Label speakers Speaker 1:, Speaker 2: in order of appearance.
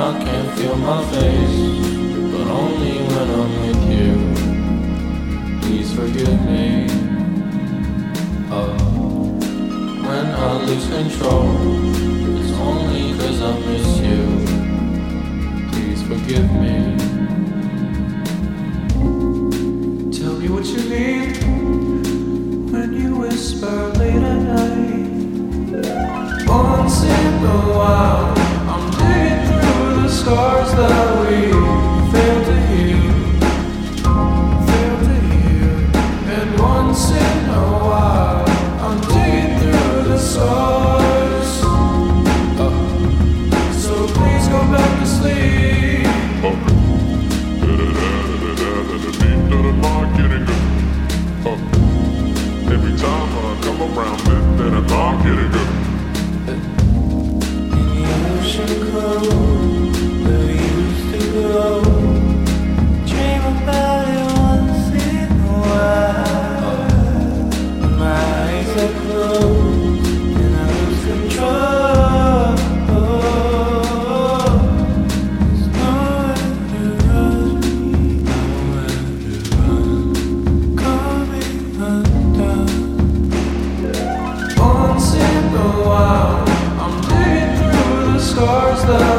Speaker 1: I can't feel my face, but only when I'm with you. Please forgive me. Oh, when I lose control, it's only cause I miss you. Please forgive me.
Speaker 2: Every time I come around.
Speaker 3: scars that